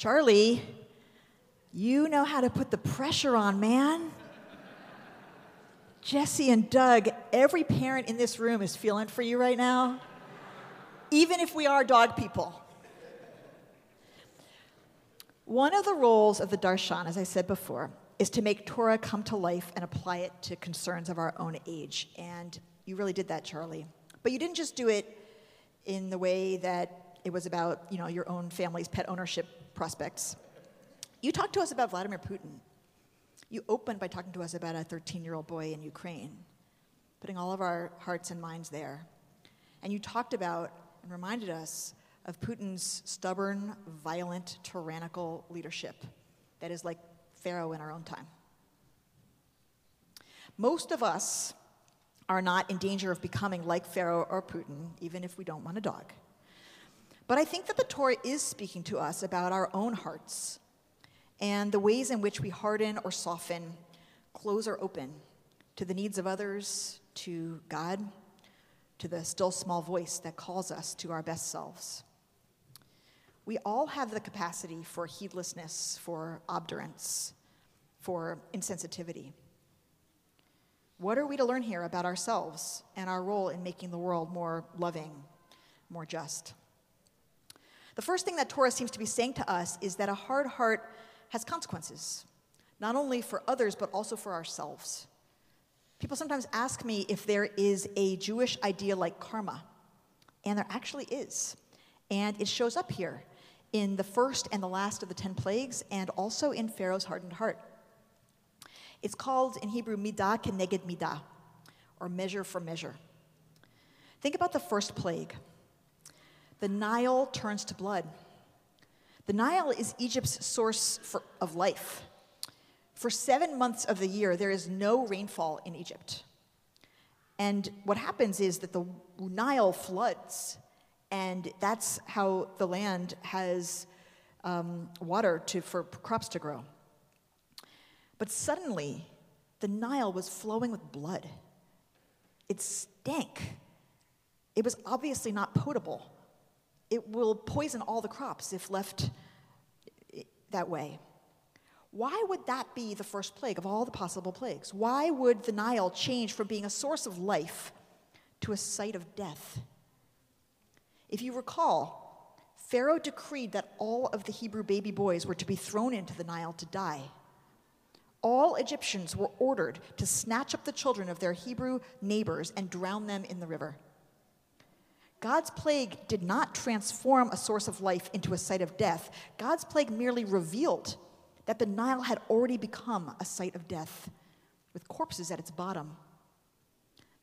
Charlie, you know how to put the pressure on, man. Jesse and Doug, every parent in this room is feeling for you right now, even if we are dog people. One of the roles of the darshan, as I said before, is to make Torah come to life and apply it to concerns of our own age. And you really did that, Charlie. But you didn't just do it in the way that it was about, you know, your own family's pet ownership prospects. You talked to us about Vladimir Putin. You opened by talking to us about a 13 year old boy in Ukraine, putting all of our hearts and minds there. And you talked about and reminded us of Putin's stubborn, violent, tyrannical leadership that is like Pharaoh in our own time. Most of us are not in danger of becoming like Pharaoh or Putin, even if we don't want a dog. But I think that the Torah is speaking to us about our own hearts and the ways in which we harden or soften, close or open to the needs of others, to God, to the still small voice that calls us to our best selves. We all have the capacity for heedlessness, for obdurance, for insensitivity. What are we to learn here about ourselves and our role in making the world more loving, more just? The first thing that Torah seems to be saying to us is that a hard heart has consequences, not only for others, but also for ourselves. People sometimes ask me if there is a Jewish idea like karma, and there actually is. And it shows up here in the first and the last of the 10 plagues, and also in Pharaoh's hardened heart. It's called in Hebrew midah keneged midah, or measure for measure. Think about the first plague. The Nile turns to blood. The Nile is Egypt's source for, of life. For seven months of the year, there is no rainfall in Egypt. And what happens is that the Nile floods, and that's how the land has um, water to, for crops to grow. But suddenly, the Nile was flowing with blood. It stank. It was obviously not potable it will poison all the crops if left that way. Why would that be the first plague of all the possible plagues? Why would the Nile change from being a source of life to a site of death? If you recall, Pharaoh decreed that all of the Hebrew baby boys were to be thrown into the Nile to die. All Egyptians were ordered to snatch up the children of their Hebrew neighbors and drown them in the river. God's plague did not transform a source of life into a site of death. God's plague merely revealed that the Nile had already become a site of death with corpses at its bottom.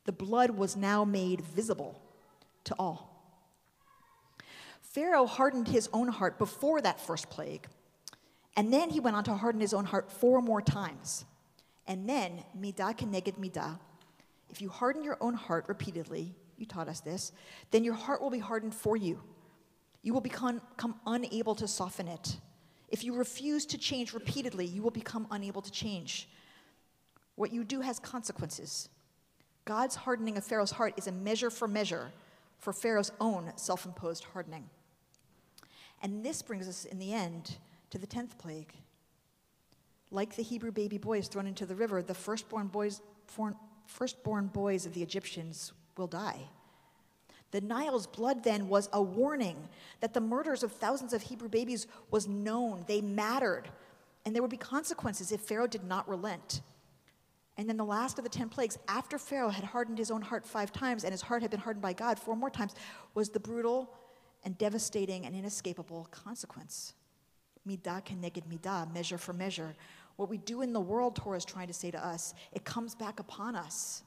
The blood was now made visible to all. Pharaoh hardened his own heart before that first plague, and then he went on to harden his own heart four more times. And then, midah keneged midah, if you harden your own heart repeatedly, you taught us this, then your heart will be hardened for you. You will become, become unable to soften it. If you refuse to change repeatedly, you will become unable to change. What you do has consequences. God's hardening of Pharaoh's heart is a measure for measure for Pharaoh's own self imposed hardening. And this brings us in the end to the 10th plague. Like the Hebrew baby boys thrown into the river, the firstborn boys, firstborn boys of the Egyptians will die. The Nile's blood then was a warning that the murders of thousands of Hebrew babies was known, they mattered, and there would be consequences if Pharaoh did not relent. And then the last of the 10 plagues, after Pharaoh had hardened his own heart five times and his heart had been hardened by God four more times, was the brutal and devastating and inescapable consequence. Midah keneged midah, measure for measure. What we do in the world, Torah is trying to say to us, it comes back upon us.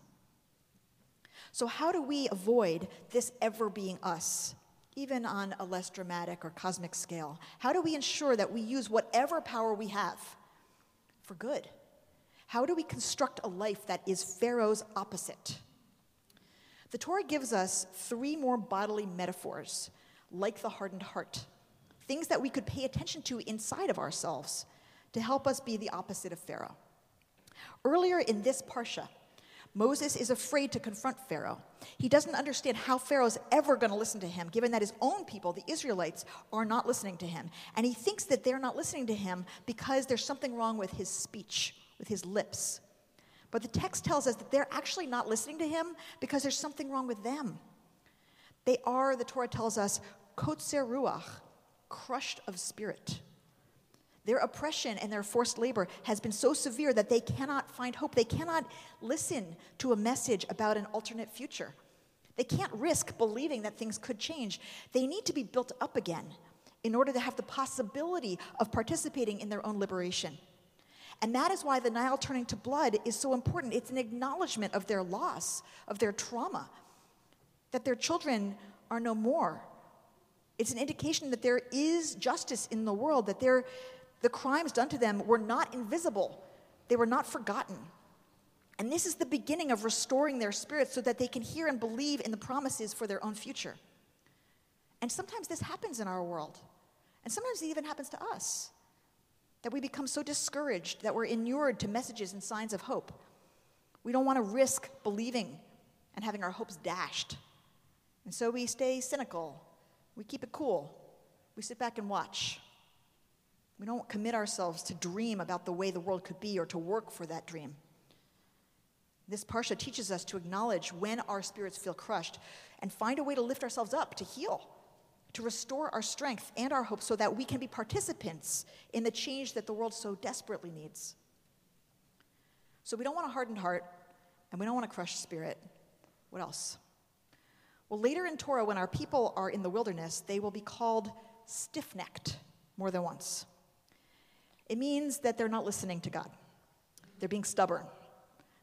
So, how do we avoid this ever being us, even on a less dramatic or cosmic scale? How do we ensure that we use whatever power we have for good? How do we construct a life that is Pharaoh's opposite? The Torah gives us three more bodily metaphors, like the hardened heart, things that we could pay attention to inside of ourselves to help us be the opposite of Pharaoh. Earlier in this parsha, Moses is afraid to confront Pharaoh. He doesn't understand how Pharaoh is ever going to listen to him, given that his own people, the Israelites, are not listening to him. And he thinks that they're not listening to him because there's something wrong with his speech, with his lips. But the text tells us that they're actually not listening to him because there's something wrong with them. They are, the Torah tells us, kotzer ruach, crushed of spirit. Their oppression and their forced labor has been so severe that they cannot find hope. They cannot listen to a message about an alternate future. They can't risk believing that things could change. They need to be built up again in order to have the possibility of participating in their own liberation. And that is why the Nile turning to blood is so important. It's an acknowledgement of their loss, of their trauma, that their children are no more. It's an indication that there is justice in the world, that there the crimes done to them were not invisible, they were not forgotten. And this is the beginning of restoring their spirits so that they can hear and believe in the promises for their own future. And sometimes this happens in our world. And sometimes it even happens to us. That we become so discouraged that we're inured to messages and signs of hope. We don't want to risk believing and having our hopes dashed. And so we stay cynical. We keep it cool. We sit back and watch. We don't commit ourselves to dream about the way the world could be or to work for that dream. This Parsha teaches us to acknowledge when our spirits feel crushed and find a way to lift ourselves up, to heal, to restore our strength and our hope so that we can be participants in the change that the world so desperately needs. So we don't want a hardened heart and we don't want a crushed spirit. What else? Well, later in Torah, when our people are in the wilderness, they will be called stiff necked more than once. It means that they're not listening to God. They're being stubborn.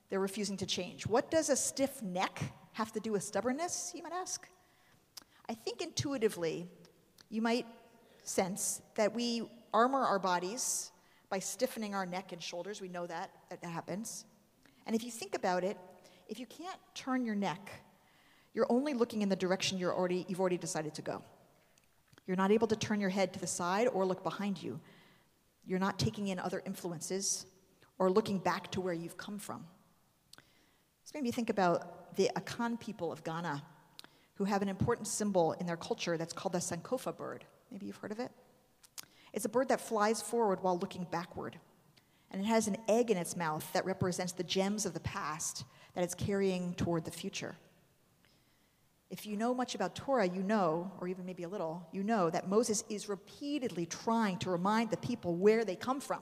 They're refusing to change. What does a stiff neck have to do with stubbornness, you might ask? I think intuitively, you might sense that we armor our bodies by stiffening our neck and shoulders. We know that, that happens. And if you think about it, if you can't turn your neck, you're only looking in the direction you're already, you've already decided to go. You're not able to turn your head to the side or look behind you you're not taking in other influences or looking back to where you've come from. This made me think about the Akan people of Ghana, who have an important symbol in their culture that's called the Sankofa bird. Maybe you've heard of it? It's a bird that flies forward while looking backward. And it has an egg in its mouth that represents the gems of the past that it's carrying toward the future. If you know much about Torah, you know, or even maybe a little, you know that Moses is repeatedly trying to remind the people where they come from,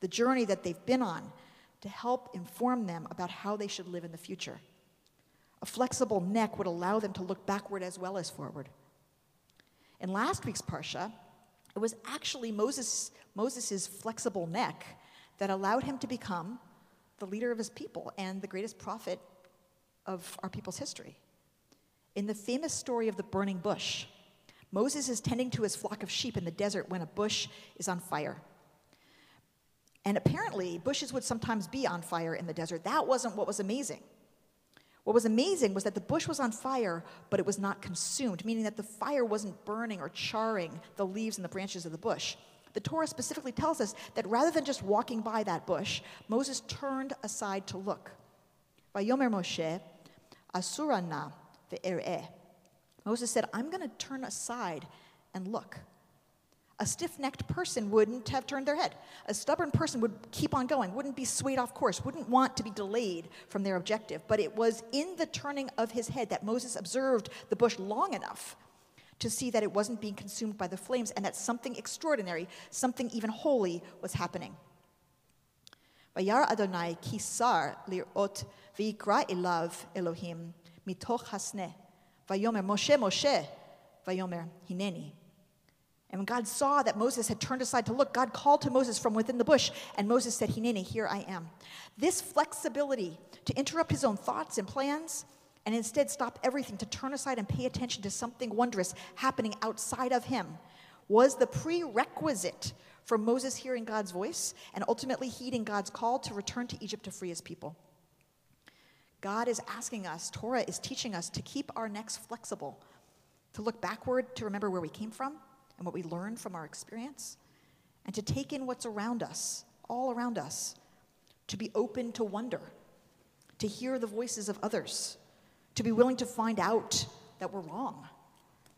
the journey that they've been on, to help inform them about how they should live in the future. A flexible neck would allow them to look backward as well as forward. In last week's Parsha, it was actually Moses' Moses's flexible neck that allowed him to become the leader of his people and the greatest prophet of our people's history. In the famous story of the burning bush, Moses is tending to his flock of sheep in the desert when a bush is on fire. And apparently, bushes would sometimes be on fire in the desert. That wasn't what was amazing. What was amazing was that the bush was on fire, but it was not consumed, meaning that the fire wasn't burning or charring the leaves and the branches of the bush. The Torah specifically tells us that rather than just walking by that bush, Moses turned aside to look. Vayomer Moshe, Asurana, Moses said, I'm going to turn aside and look. A stiff necked person wouldn't have turned their head. A stubborn person would keep on going, wouldn't be swayed off course, wouldn't want to be delayed from their objective. But it was in the turning of his head that Moses observed the bush long enough to see that it wasn't being consumed by the flames and that something extraordinary, something even holy, was happening. Vayar Adonai kisar Elohim mitoch hasne. Vayomer, Moshe, Moshe. Vayomer, hineni. And when God saw that Moses had turned aside to look, God called to Moses from within the bush, and Moses said, Hineni, here I am. This flexibility to interrupt his own thoughts and plans and instead stop everything to turn aside and pay attention to something wondrous happening outside of him was the prerequisite for Moses hearing God's voice and ultimately heeding God's call to return to Egypt to free his people. God is asking us, Torah is teaching us to keep our necks flexible, to look backward to remember where we came from and what we learned from our experience, and to take in what's around us, all around us, to be open to wonder, to hear the voices of others, to be willing to find out that we're wrong,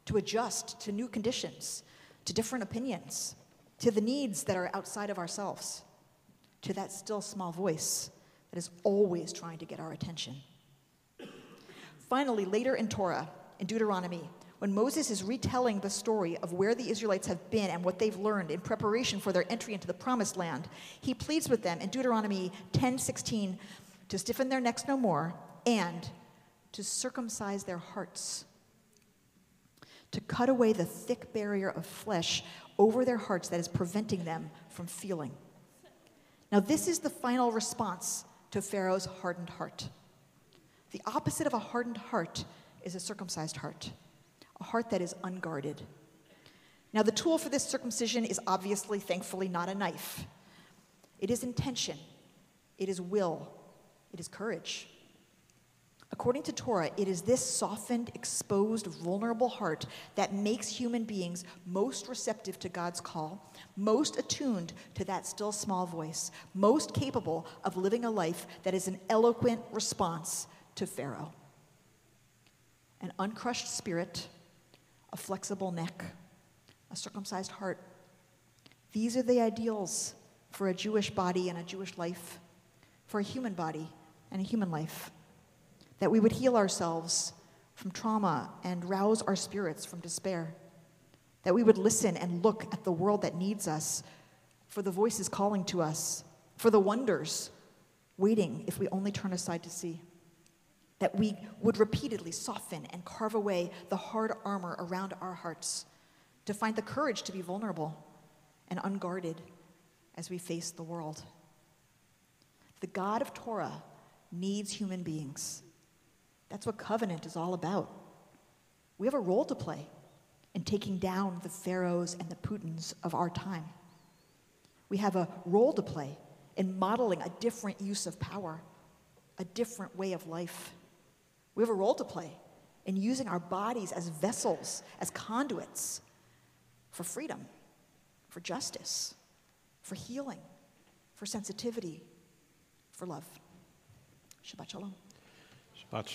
to adjust to new conditions, to different opinions, to the needs that are outside of ourselves, to that still small voice that is always trying to get our attention. Finally, later in Torah, in Deuteronomy, when Moses is retelling the story of where the Israelites have been and what they've learned in preparation for their entry into the promised land, he pleads with them in Deuteronomy 10:16 to stiffen their necks no more and to circumcise their hearts. To cut away the thick barrier of flesh over their hearts that is preventing them from feeling. Now, this is the final response to Pharaoh's hardened heart. The opposite of a hardened heart is a circumcised heart, a heart that is unguarded. Now, the tool for this circumcision is obviously, thankfully, not a knife. It is intention, it is will, it is courage. According to Torah, it is this softened, exposed, vulnerable heart that makes human beings most receptive to God's call, most attuned to that still small voice, most capable of living a life that is an eloquent response to Pharaoh. An uncrushed spirit, a flexible neck, a circumcised heart. These are the ideals for a Jewish body and a Jewish life, for a human body and a human life. That we would heal ourselves from trauma and rouse our spirits from despair. That we would listen and look at the world that needs us, for the voices calling to us, for the wonders waiting if we only turn aside to see that we would repeatedly soften and carve away the hard armor around our hearts, to find the courage to be vulnerable and unguarded as we face the world. The God of Torah needs human beings. That's what covenant is all about. We have a role to play in taking down the pharaohs and the Putins of our time. We have a role to play in modeling a different use of power, a different way of life. We have a role to play in using our bodies as vessels, as conduits for freedom, for justice, for healing, for sensitivity, for love. Shabbat Shalom. Shabbat Shalom.